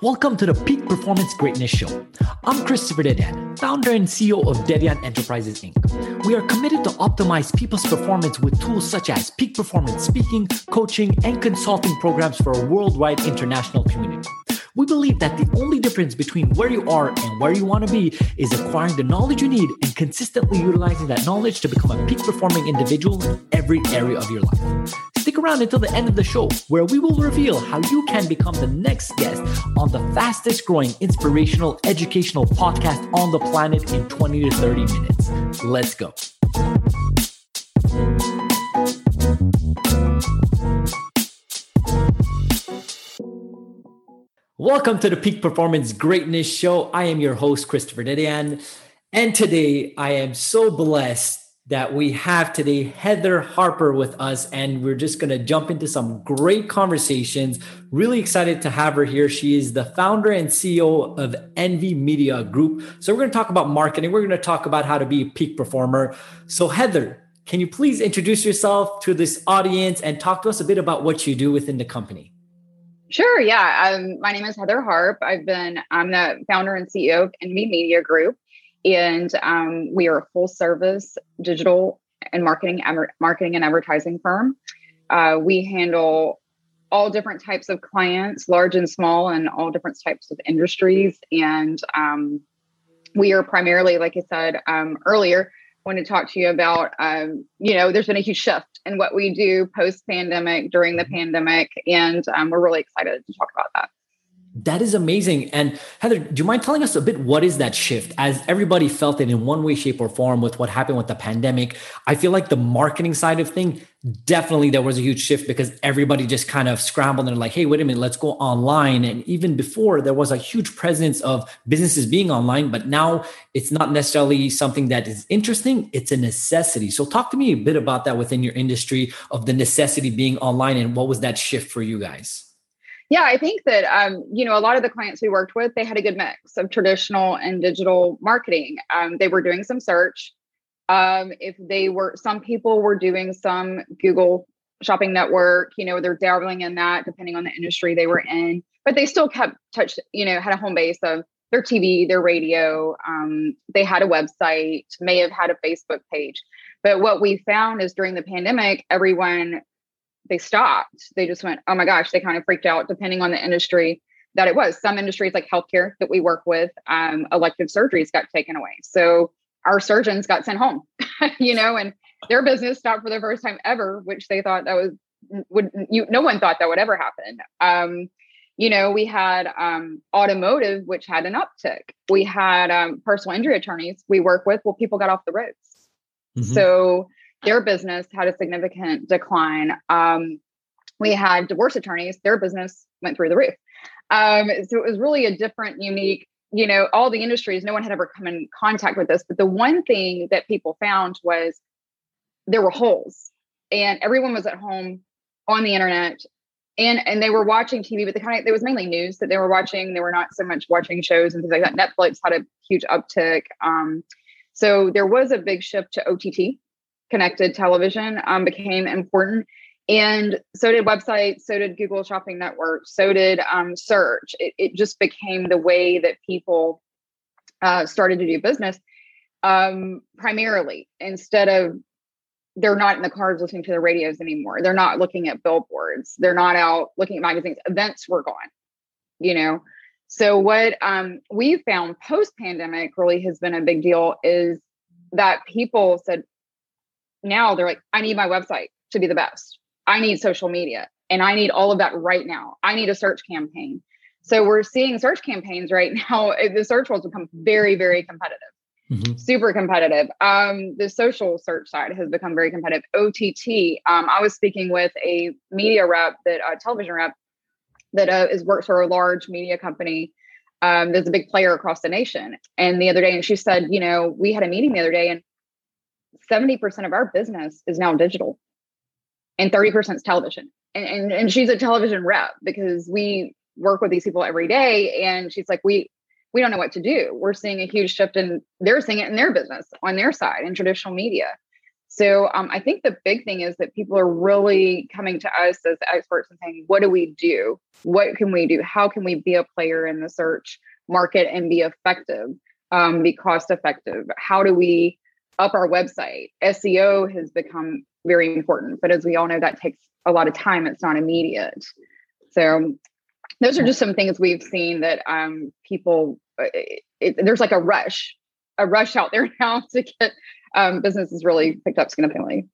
Welcome to the Peak Performance Greatness Show. I'm Christopher Dedeyan, founder and CEO of Dedeyan Enterprises Inc. We are committed to optimize people's performance with tools such as peak performance speaking, coaching, and consulting programs for a worldwide international community. We believe that the only difference between where you are and where you want to be is acquiring the knowledge you need and consistently utilizing that knowledge to become a peak performing individual in every area of your life. Around until the end of the show, where we will reveal how you can become the next guest on the fastest growing inspirational educational podcast on the planet in 20 to 30 minutes. Let's go. Welcome to the Peak Performance Greatness Show. I am your host, Christopher Dedeyan. And today I am so blessed that we have today Heather Harper with us, and we're just going to jump into some great conversations. Really excited to have her here. She is the founder and CEO of Envy Media Group. So, we're going to talk about marketing, we're going to talk about how to be a peak performer. So, Heather, can you please introduce yourself to this audience and talk to us a bit about what you do within the company? Sure. Yeah. Um, my name is Heather Harp. I've been, I'm the founder and CEO of Envy Media Group. And um, we are a full service digital and marketing, marketing and advertising firm. Uh, we handle all different types of clients, large and small, and all different types of industries. And um, we are primarily, like I said um, earlier, want to talk to you about, um, you know, there's been a huge shift in what we do post pandemic, during the mm-hmm. pandemic, and um, we're really excited to talk about that. That is amazing. And Heather, do you mind telling us a bit what is that shift? As everybody felt it in one way, shape, or form with what happened with the pandemic, I feel like the marketing side of thing, definitely there was a huge shift because everybody just kind of scrambled and like, hey, wait a minute, let's go online. And even before, there was a huge presence of businesses being online, but now it's not necessarily something that is interesting, it's a necessity. So talk to me a bit about that within your industry of the necessity being online and what was that shift for you guys? Yeah, I think that um, you know a lot of the clients we worked with, they had a good mix of traditional and digital marketing. Um, they were doing some search. Um, if they were, some people were doing some Google Shopping Network. You know, they're dabbling in that depending on the industry they were in, but they still kept touch. You know, had a home base of their TV, their radio. Um, they had a website, may have had a Facebook page. But what we found is during the pandemic, everyone they stopped. They just went, oh my gosh, they kind of freaked out depending on the industry that it was. Some industries like healthcare that we work with, um, elective surgeries got taken away. So our surgeons got sent home, you know, and their business stopped for the first time ever, which they thought that was would you no one thought that would ever happen. Um, you know, we had um, automotive, which had an uptick. We had um, personal injury attorneys we work with. Well, people got off the roads. Mm-hmm. So their business had a significant decline. Um, we had divorce attorneys, their business went through the roof. Um, so it was really a different, unique, you know, all the industries, no one had ever come in contact with this. But the one thing that people found was there were holes and everyone was at home on the internet and and they were watching TV, but the kind of it was mainly news that they were watching. They were not so much watching shows and things like that. Netflix had a huge uptick. Um, so there was a big shift to OTT connected television um, became important. And so did websites, so did Google Shopping Network, so did um, search. It, it, just became the way that people uh, started to do business um, primarily instead of they're not in the cars listening to the radios anymore. They're not looking at billboards. They're not out looking at magazines. Events were gone, you know. So what um, we found post pandemic really has been a big deal is that people said, now they're like, I need my website to be the best. I need social media and I need all of that right now. I need a search campaign. So we're seeing search campaigns right now. The search world's become very, very competitive. Mm-hmm. Super competitive. Um, the social search side has become very competitive. OTT. Um, I was speaking with a media rep, that uh, television rep, that uh, is works for a large media company. Um, there's a big player across the nation. And the other day, and she said, you know, we had a meeting the other day, and 70% of our business is now digital and 30% is television. And, and, and she's a television rep because we work with these people every day. And she's like, we, we don't know what to do. We're seeing a huge shift and they're seeing it in their business on their side in traditional media. So um, I think the big thing is that people are really coming to us as experts and saying, what do we do? What can we do? How can we be a player in the search market and be effective, um, be cost effective? How do we up our website? SEO has become very important, but as we all know, that takes a lot of time. It's not immediate. So those are just some things we've seen that um, people, uh, it, it, there's like a rush, a rush out there now to get um, businesses really picked up significantly.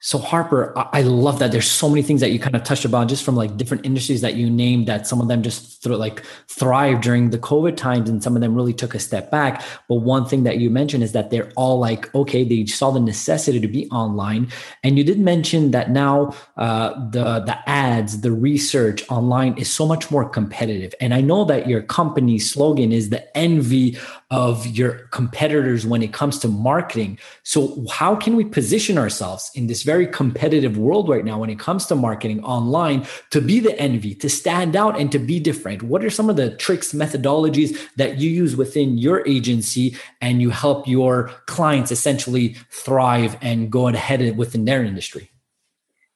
So Harper, I love that. There's so many things that you kind of touched upon just from like different industries that you named that some of them just like thrived during the COVID times and some of them really took a step back. But one thing that you mentioned is that they're all like, okay, they saw the necessity to be online. And you did mention that now uh, the, the ads, the research online is so much more competitive. And I know that your company slogan is the envy of your competitors when it comes to marketing. So, how can we position ourselves in this very competitive world right now when it comes to marketing online to be the envy, to stand out, and to be different? What are some of the tricks, methodologies that you use within your agency and you help your clients essentially thrive and go ahead within their industry?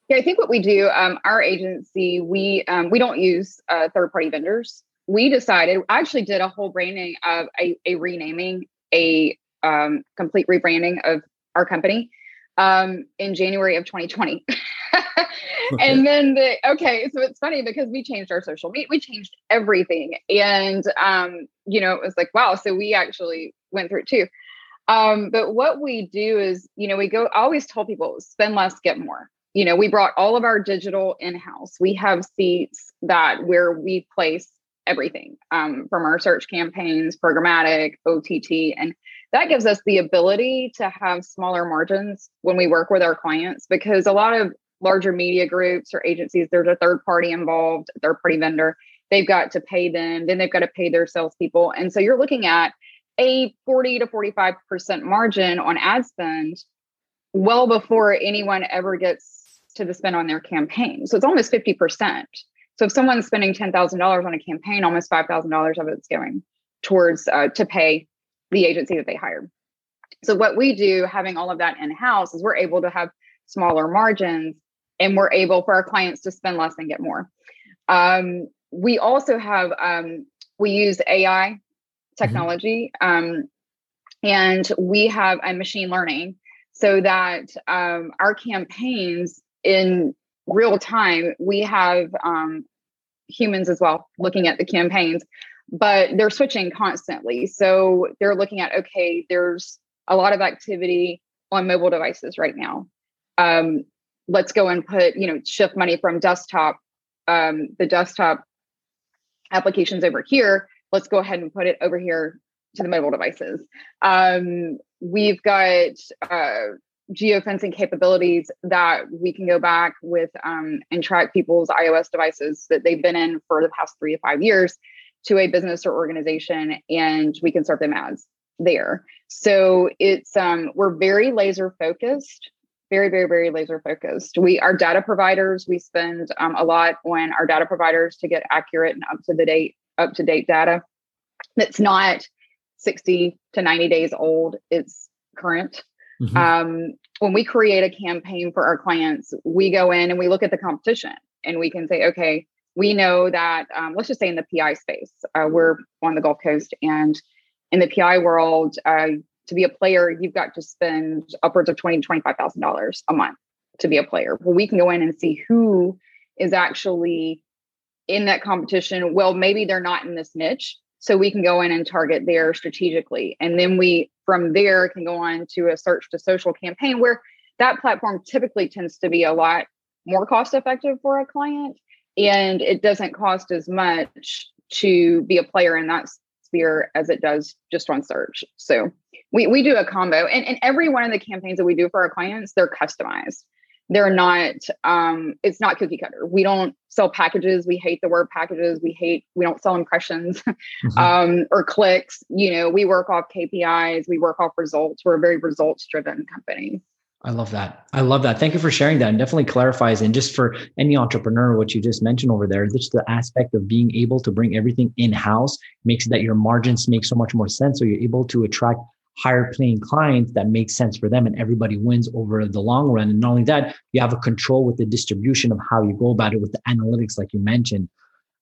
Yeah, I think what we do, um, our agency, we um, we don't use uh, third party vendors we decided I actually did a whole branding of a, a renaming a um, complete rebranding of our company um, in January of 2020. And then the okay, so it's funny because we changed our social media, we changed everything, and um, you know, it was like wow. So we actually went through it too. Um, but what we do is, you know, we go. I always tell people, spend less, get more. You know, we brought all of our digital in house. We have seats that where we place everything um, from our search campaigns, programmatic, OTT. And that gives us the ability to have smaller margins when we work with our clients because a lot of larger media groups or agencies, there's a third party involved, third party vendor. They've got to pay them, then they've got to pay their salespeople. And so you're looking at a 40 to 45% margin on ad spend well before anyone ever gets to the spend on their campaign. So it's almost 50%. So if someone's spending ten thousand dollars on a campaign, almost five thousand dollars of it's going towards uh, to pay the agency that they hired. So what we do, having all of that in house, is we're able to have smaller margins, and we're able for our clients to spend less and get more. Um, we also have um, we use AI mm-hmm. technology, mm-hmm. um, and we have a machine learning so that um, our campaigns in real time, we have um, humans as well looking at the campaigns, but they're switching constantly. So they're looking at, okay, there's a lot of activity on mobile devices right now. Um, let's go and put, you know, shift money from desktop, um, the desktop applications over here. Let's go ahead and put it over here to the mobile devices. Um, we've got uh, geofencing capabilities that we can go back with um, and track people's iOS devices that they've been in for the past three to five years to a business or organization, and we can serve them ads there. So it's um, we're very laser focused, very very very laser focused. We our data providers we spend um, a lot on our data providers to get accurate and up to the date up to date data. That's not 60 to 90 days old. It's current Mm-hmm. Um, when we create a campaign for our clients, we go in and we look at the competition and we can say, okay, we know that, um, let's just say in the PI space, uh, we're on the Gulf Coast and in the PI world, uh, to be a player, you've got to spend upwards of twenty to twenty-five thousand dollars a month to be a player. Well, we can go in and see who is actually in that competition. Well, maybe they're not in this niche, so we can go in and target there strategically. And then we, from there, can go on to a search to social campaign where that platform typically tends to be a lot more cost effective for a client. And it doesn't cost as much to be a player in that sphere as it does just on search. So we, we do a combo. And, and every one of the campaigns that we do for our clients, they're customized they're not um it's not cookie cutter we don't sell packages we hate the word packages we hate we don't sell impressions mm-hmm. um or clicks you know we work off kpis we work off results we're a very results driven company I love that. I love that. Thank you for sharing that and definitely clarifies. And just for any entrepreneur, what you just mentioned over there, just the aspect of being able to bring everything in house makes that your margins make so much more sense. So you're able to attract higher paying clients that make sense for them and everybody wins over the long run. And not only that, you have a control with the distribution of how you go about it with the analytics, like you mentioned.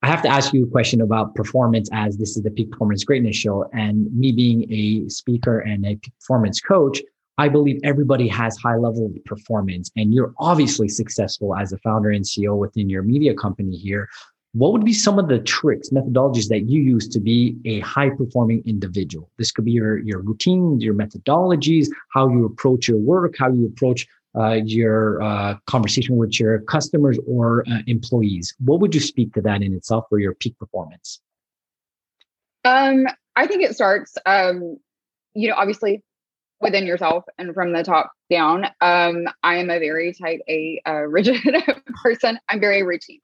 I have to ask you a question about performance as this is the Peak Performance Greatness Show. And me being a speaker and a performance coach, I believe everybody has high level of performance. And you're obviously successful as a founder and CEO within your media company here. What would be some of the tricks, methodologies that you use to be a high performing individual? This could be your, your routines, your methodologies, how you approach your work, how you approach uh, your uh, conversation with your customers or uh, employees. What would you speak to that in itself for your peak performance? Um, I think it starts, um, you know, obviously within yourself and from the top down. Um, I am a very type A uh, rigid person. I'm very routine.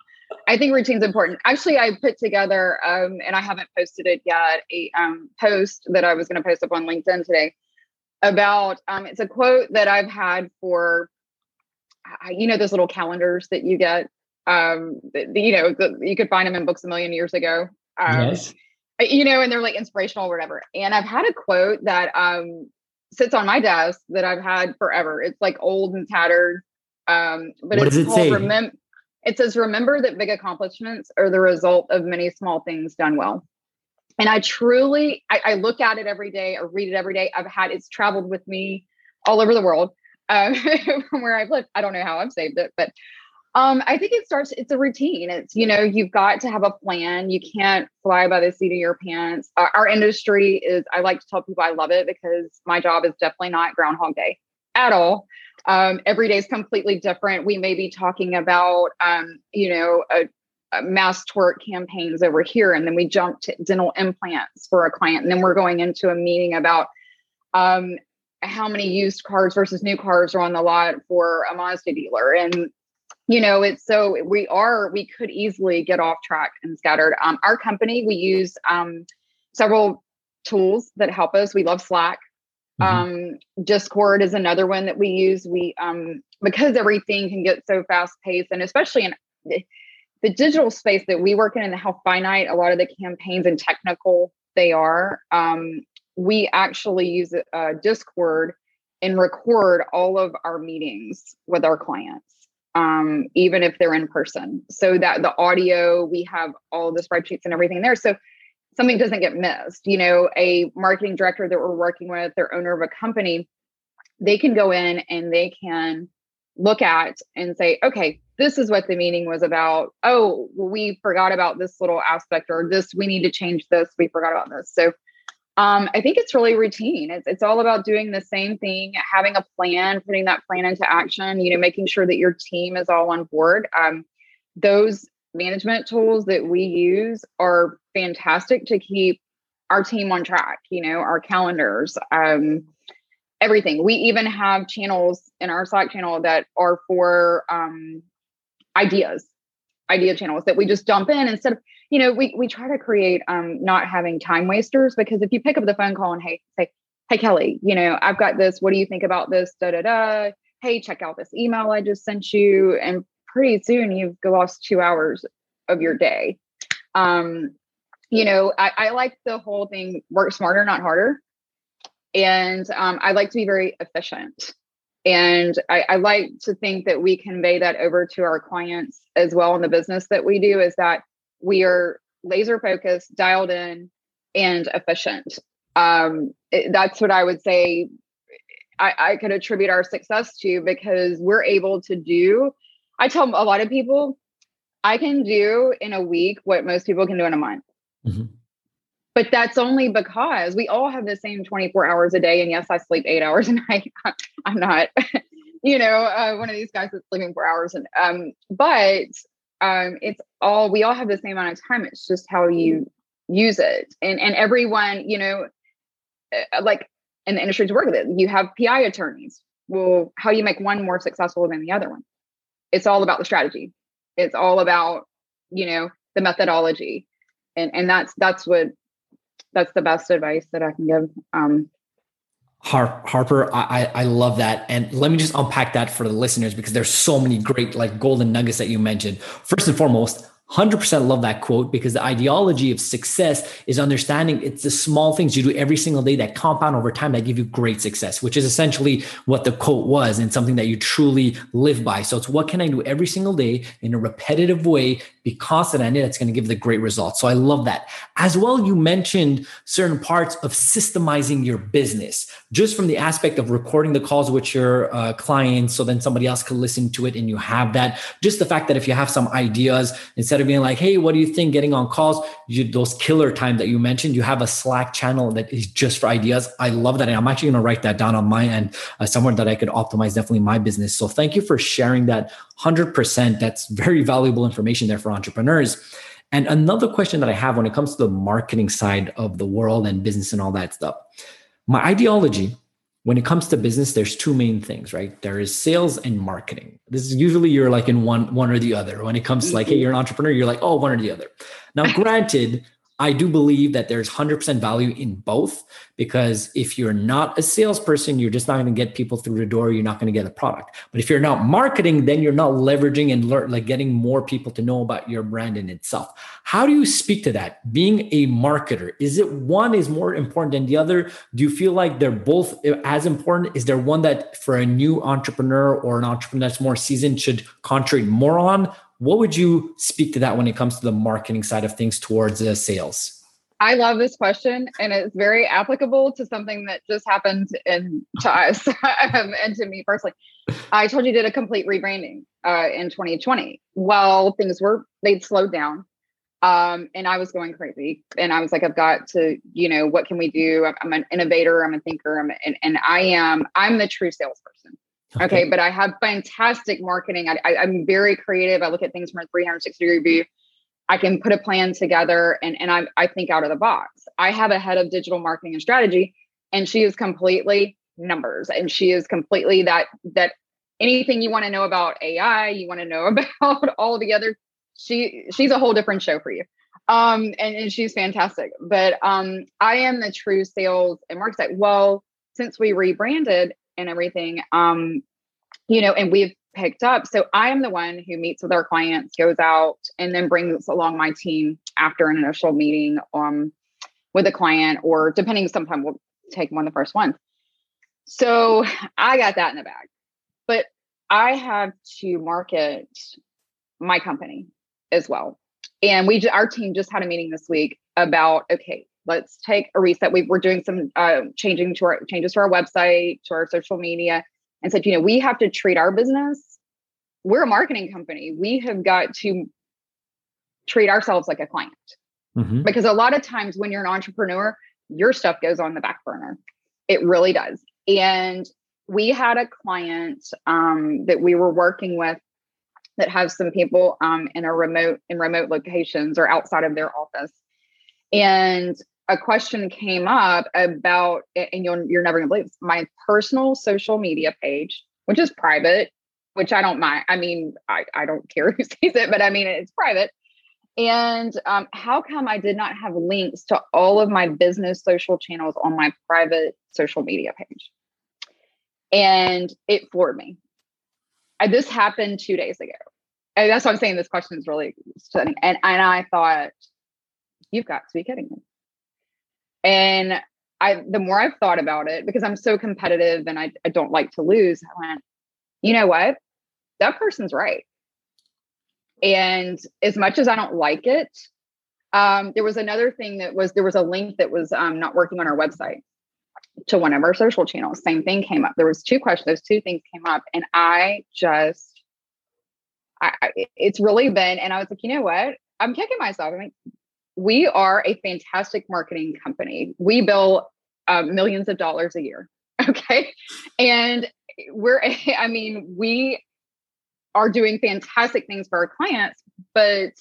I think routine is important. Actually, I put together, um, and I haven't posted it yet, a um, post that I was going to post up on LinkedIn today about um, it's a quote that I've had for you know those little calendars that you get um the, you know the, you could find them in books a million years ago um, yes you know and they're like inspirational or whatever and I've had a quote that um sits on my desk that I've had forever it's like old and tattered um but what it's does it say? Remem- it says remember that big accomplishments are the result of many small things done well and I truly, I, I, look at it every day, I read it every day. I've had it's traveled with me all over the world um, from where I've lived. I don't know how I've saved it, but um, I think it starts. It's a routine. It's you know you've got to have a plan. You can't fly by the seat of your pants. Our, our industry is. I like to tell people I love it because my job is definitely not Groundhog Day at all. Um, every day is completely different. We may be talking about, um, you know, a, uh, mass tort campaigns over here and then we jump to dental implants for a client and then we're going into a meeting about um, how many used cars versus new cars are on the lot for a Mazda dealer. And you know it's so we are we could easily get off track and scattered. Um, our company we use um, several tools that help us. We love slack mm-hmm. um, discord is another one that we use we um, because everything can get so fast paced and especially in the digital space that we work in and how finite a lot of the campaigns and technical they are, um, we actually use uh, Discord and record all of our meetings with our clients, um, even if they're in person, so that the audio, we have all the spreadsheets and everything there. So something doesn't get missed. You know, a marketing director that we're working with, they're owner of a company, they can go in and they can look at and say, okay, this is what the meeting was about. Oh, we forgot about this little aspect, or this, we need to change this. We forgot about this. So um, I think it's really routine. It's, it's all about doing the same thing, having a plan, putting that plan into action, you know, making sure that your team is all on board. Um, those management tools that we use are fantastic to keep our team on track, you know, our calendars, um, everything. We even have channels in our Slack channel that are for um, ideas idea channels that we just dump in instead of you know we we try to create um not having time wasters because if you pick up the phone call and hey say hey kelly you know i've got this. What do you think about this? Da da da. Hey check out this email i just sent you. And pretty soon you've lost two hours of your day um you know i, I like the whole thing work smarter not harder and um, i like to be very efficient and I, I, like to think that we convey that over to our clients as well in the business that we do is that we are laser focused, dialed in, and efficient. Um, it, that's what I would say I, I could attribute our success to because we're able to do. I tell a lot of people I can do in a week what most people can do in a month. Mm-hmm. But that's only because we all have the same 24 hours a day. And yes, I sleep eight hours a night. I'm not, you know, uh, one of these guys that's sleeping four hours. And um, but um, it's all we all have the same amount of time. It's just how you use it. And and everyone, you know, uh, like in the industry to work with it, you have PI attorneys. Well, how you make one more successful than the other one? It's all about the strategy. It's all about, you know, the methodology. And and that's that's what that's the best advice that I can give. Um, Harper, I, I love that. And let me just unpack that for the listeners because there's so many great like golden nuggets that you mentioned. First and foremost, 100% love that quote because the ideology of success is understanding it's the small things you do every single day that compound over time that give you great success, which is essentially what the quote was and something that you truly live by. So it's what can I do every single day in a repetitive way, be constant at it, that's going to give the great results. So I love that. As well, you mentioned certain parts of systemizing your business, just from the aspect of recording the calls with your uh, clients so then somebody else can listen to it and you have that. Just the fact that if you have some ideas, instead instead of being like, hey, what do you think? Getting on calls, you, those killer time that you mentioned, you have a Slack channel that is just for ideas. I love that. And I'm actually going to write that down on my end, uh, somewhere that I could optimize definitely my business. So thank you for sharing that 100%. That's very valuable information there for entrepreneurs. And another question that I have when it comes to the marketing side of the world and business and all that stuff, my ideology when it comes to business there's two main things right? There is sales and marketing. This is usually you're like in one one or the other. When it comes to like hey mm-hmm. you're an entrepreneur you're like oh one or the other. Now granted I do believe that there's 100% value in both because if you're not a salesperson, you're just not going to get people through the door. You're not going to get a product. But if you're not marketing, then you're not leveraging and learn, like getting more people to know about your brand in itself. How do you speak to that? Being a marketer, is it one is more important than the other? Do you feel like they're both eh, as important? Is there one that for a new entrepreneur or an entrepreneur that's more seasoned should concentrate more on? What would you speak to that when it comes to the marketing side of things towards uh, sales? I love this question, and it's very applicable to something that just happened in to us um, and to me personally. I told you did a complete rebranding uh, in 2020. Well, things were they'd slowed down, um, and I was going crazy. And I was like, I've got to, you know, what can we do? I'm, I'm an innovator. I'm a thinker. I'm, and, and I am. I'm the true salesperson. Okay. okay. but I have fantastic marketing. I, I, I'm very creative. I look at things from a 360 degree view. I can put a plan together and, and I, I think out of the box. I have a head of digital marketing and strategy, and she is completely numbers and she is completely that that anything you want to know about AI, you want to know about all the other, she she's a whole different show for you. Um, and, and she's fantastic. But um, I am the true sales and marketing. Well, since we rebranded and everything, um, you know, and we've picked up. So I am the one who meets with our clients, goes out, and then brings along my team after an initial meeting um, with a client, or depending, sometimes we'll take one the first ones. So I got that in the bag. But I have to market my company as well. And we, our team just had a meeting this week about okay, let's take a reset. We were doing some uh, changing to our changes to our website, to our social media, and said, you know, we have to treat our business. We're a marketing company. We have got to treat ourselves like a client. Mm-hmm. Because a lot of times when you're an entrepreneur, your stuff goes on the back burner. It really does. And we had a client um, that we were working with that has some people um, in a remote in remote locations or outside of their office. And a question came up about, and you're, you're never gonna believe this, my personal social media page, which is private, which I don't mind. I mean, I, I don't care who sees it, but I mean, it's private. And um, how come I did not have links to all of my business social channels on my private social media page? And it floored me. I, this happened two days ago. And that's why I'm saying this question is really stunning. And, and I thought, you've got to be kidding me. And I, the more I've thought about it, because I'm so competitive and I, I don't like to lose, I went, you know what? That person's right. And as much as I don't like it, um, there was another thing that was there was a link that was um, not working on our website to one of our social channels. Same thing came up. There was two questions. Those two things came up, and I just, I, it's really been. And I was like, you know what? I'm kicking myself. I mean, we are a fantastic marketing company. We bill uh, millions of dollars a year. Okay. And we're, I mean, we are doing fantastic things for our clients, but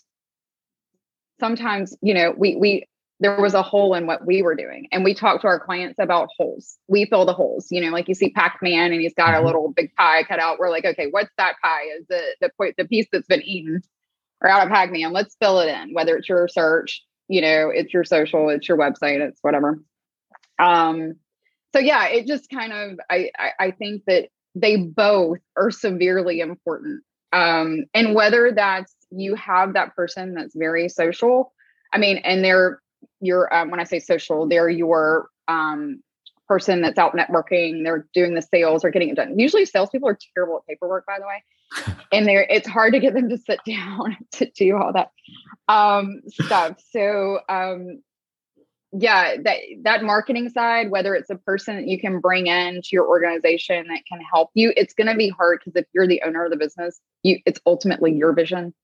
sometimes, you know, we, we, there was a hole in what we were doing. And we talked to our clients about holes. We fill the holes, you know, like you see Pac-Man and he's got a mm-hmm. little big pie cut out. We're like, okay, what's that pie? Is the the point the piece that's been eaten or out of Pac-Man? Let's fill it in, whether it's your search, you know, it's your social, it's your website, it's whatever. Um, so yeah, it just kind of I, I, I think that they both are severely important. Um, and whether that's you have that person that's very social. I mean, and they're your um, when I say social, they're your um, person that's out networking. They're doing the sales or getting it done. Usually, salespeople are terrible at paperwork, by the way, and they're it's hard to get them to sit down to do all that um, stuff. So um, yeah, that that marketing side, whether it's a person that you can bring in to your organization that can help you, it's going to be hard because if you're the owner of the business, you it's ultimately your vision.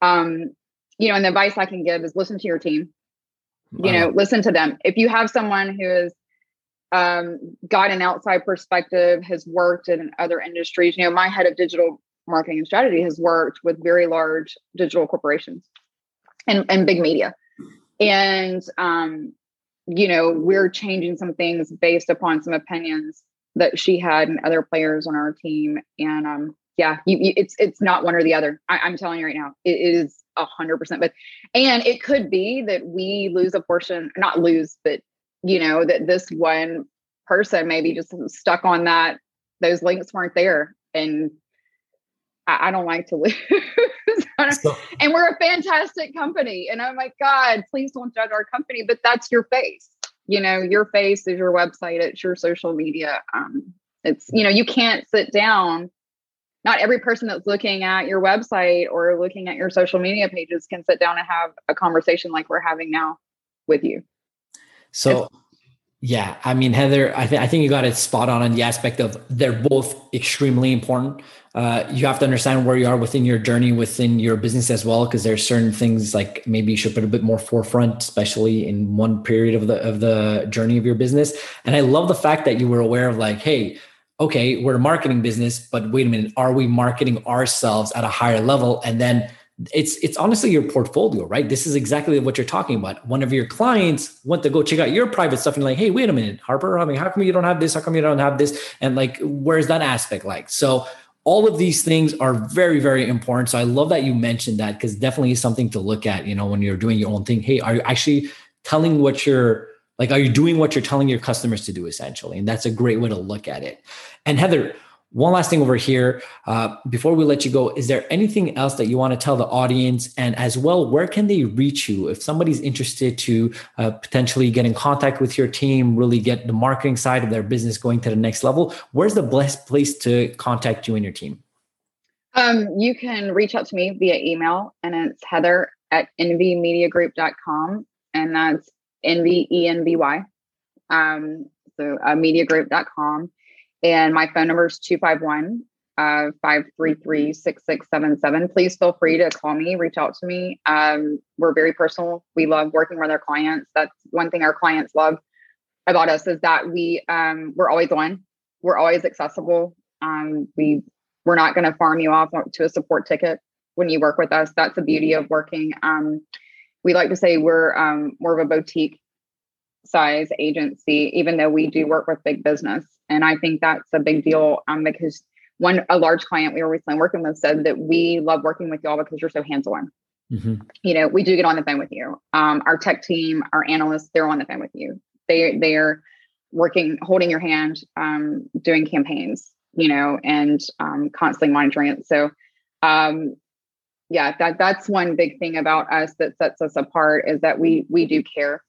Um, you know, and the advice I can give is listen to your team. Wow. You know, listen to them. If you have someone who has um, got an outside perspective, has worked in other industries, you know, my head of digital marketing and strategy has worked with very large digital corporations and, and big media. And um, you know, we're changing some things based upon some opinions that she had and other players on our team. And um, yeah, you, you, it's it's not one or the other. I, am telling you right now, it is a hundred percent. But and it could be that we lose a portion, not lose, but you know that this one person maybe just stuck on that. Those links weren't there, and I, I don't like to lose. so, and we're a fantastic company. And I'm like, God, please don't judge our company, but that's your face. You know, your face is your website, it's your social media. Um, it's, you know, you can't sit down. Not every person that's looking at your website or looking at your social media pages can sit down and have a conversation like we're having now with you. So, yeah, I mean, Heather, I, th- I think you got it spot on in the aspect of they're both extremely important. Uh, you have to understand where you are within your journey within your business as well, because there's certain things like maybe you should put a bit more forefront, especially in one period of the of the journey of your business. And I love the fact that you were aware of like, hey, okay, we're a marketing business, but wait a minute, are we marketing ourselves at a higher level? And then it's it's honestly your portfolio, right? This is exactly what you're talking about. One of your clients went to go check out your private stuff and like, hey, wait a minute, Harper, I mean, how come you don't have this? How come you don't have this? And like, where's that aspect like? So all of these things are very, very important. So I love that you mentioned that because definitely something to look at, you know, when you're doing your own thing. Hey, are you actually telling what you're like, are you doing what you're telling your customers to do essentially? And that's a great way to look at it. And Heather, one last thing over here uh, before we let you go is there anything else that you want to tell the audience? And as well where can they reach you? If somebody's interested to uh, potentially get in contact with your team really get the marketing side of their business going to the next level where's the best place to contact you and your team? Um, you can reach out to me via email and it's heather at envymediagroup.com and that's n-v-e-n-v-y um, so uh, mediagroup.com and my phone number is 251 uh, 533 6677. Please feel free to call me, reach out to me. Um, we're very personal. We love working with our clients. That's one thing our clients love about us is that we um, we're always on. We're always accessible. Um, we we're not going to farm you off to a support ticket when you work with us. That's the beauty of working. Um, we like to say we're um, more of a boutique size agency, even though we do work with big business. And I think that's a big deal um, because one, a large client we were recently working with said that we love working with y'all because you're so hands on. Mm-hmm. You know, we do get on the phone with you. Um, our tech team, our analysts, they're on the phone with you. They they are working, holding your hand, um, doing campaigns, you know, and um, constantly monitoring it. So, um, yeah, that that's one big thing about us that sets us apart is that we we do care,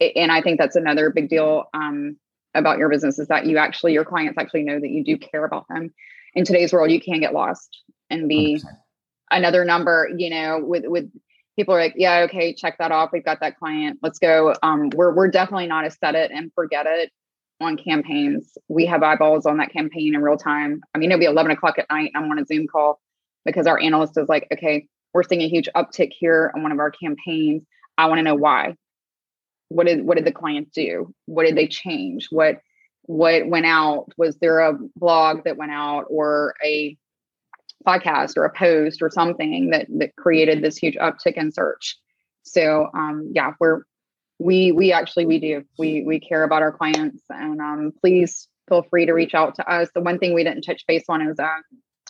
and I think that's another big deal. Um, about your business is that you actually your clients actually know that you do care about them. In today's world you can get lost and be 100%. another number you know with with people are like yeah okay check that off. We've got that client. Let's go. Um we're we're definitely not a set it and forget it on campaigns. We have eyeballs on that campaign in real time. I mean it'll be 11 o'clock at night. I'm on a zoom call because our analyst is like okay we're seeing a huge uptick here on one of our campaigns. I want to know why what did what did the client do? What did they change? What what went out? Was there a blog that went out or a podcast or a post or something that that created this huge uptick in search? So um yeah we're we we actually we do. We we care about our clients and um please feel free to reach out to us. The one thing we didn't touch base on is uh,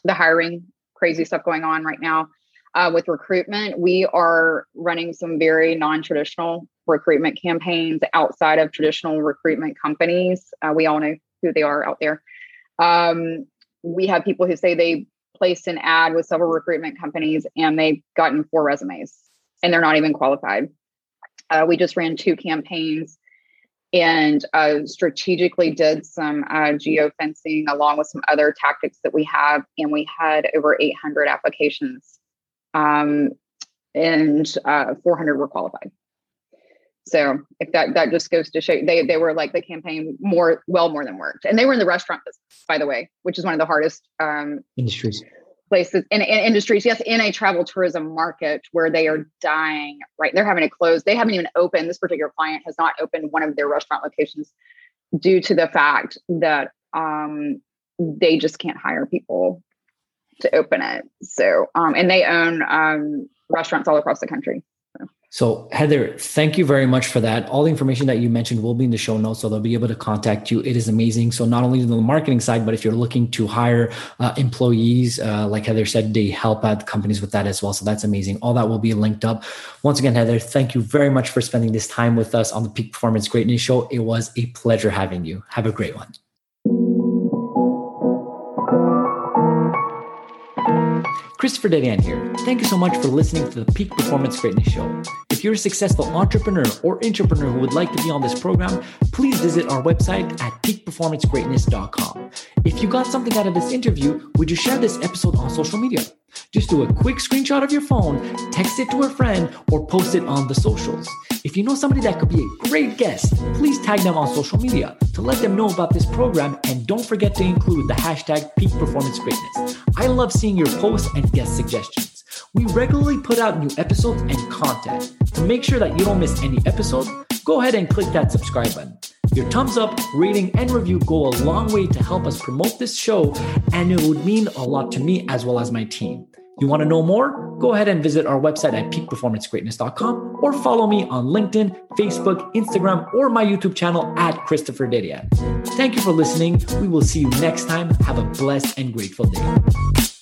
the hiring crazy stuff going on right now uh, with recruitment we are running some very non-traditional recruitment campaigns outside of traditional recruitment companies. Uh, we all know who they are out there. Um, we have people who say they placed an ad with several recruitment companies and they've gotten four resumes and they're not even qualified. Uh, we just ran two campaigns and uh, strategically did some uh, geofencing along with some other tactics that we have. And we had over 800 applications um, and uh, 400 were qualified. So if that that just goes to show they they were like the campaign more well more than worked, and they were in the restaurant business, by the way, which is one of the hardest um, industries places in, in, industries. Yes, in a travel tourism market where they are dying. Right, they're having to close. They haven't even opened. This particular client has not opened one of their restaurant locations due to the fact that um, they just can't hire people to open it. So, um, and they own um, restaurants all across the country. So, Heather, thank you very much for that. All the information that you mentioned will be in the show notes, so they'll be able to contact you. It is amazing. So, not only on the marketing side, but if you're looking to hire uh, employees, uh, like Heather said, they help out companies with that as well. So, that's amazing. All that will be linked up. Once again, Heather, thank you very much for spending this time with us on the Peak Performance Greatness Show. It was a pleasure having you. Have a great one. Christopher Dedeyan here. Thank you so much for listening to the Peak Performance Greatness Show. If you're a successful entrepreneur or entrepreneur who would like to be on this program, please visit our website at peakperformancegreatness.com. If you got something out of this interview, would you share this episode on social media? Just do a quick screenshot of your phone, text it to a friend, or post it on the socials. If you know somebody that could be a great guest, please tag them on social media to let them know about this program and don't forget to include the hashtag peak performance greatness. I love seeing your posts and guest suggestions. We regularly put out new episodes and content. To make sure that you don't miss any episode, go ahead and click that subscribe button. Your thumbs up, rating, and review go a long way to help us promote this show, and it would mean a lot to me as well as my team. You want to know more? Go ahead and visit our website at peakperformancegreatness.com or follow me on LinkedIn, Facebook, Instagram, or my YouTube channel at Christopher Dedeyan. Thank you for listening. We will see you next time. Have a blessed and grateful day.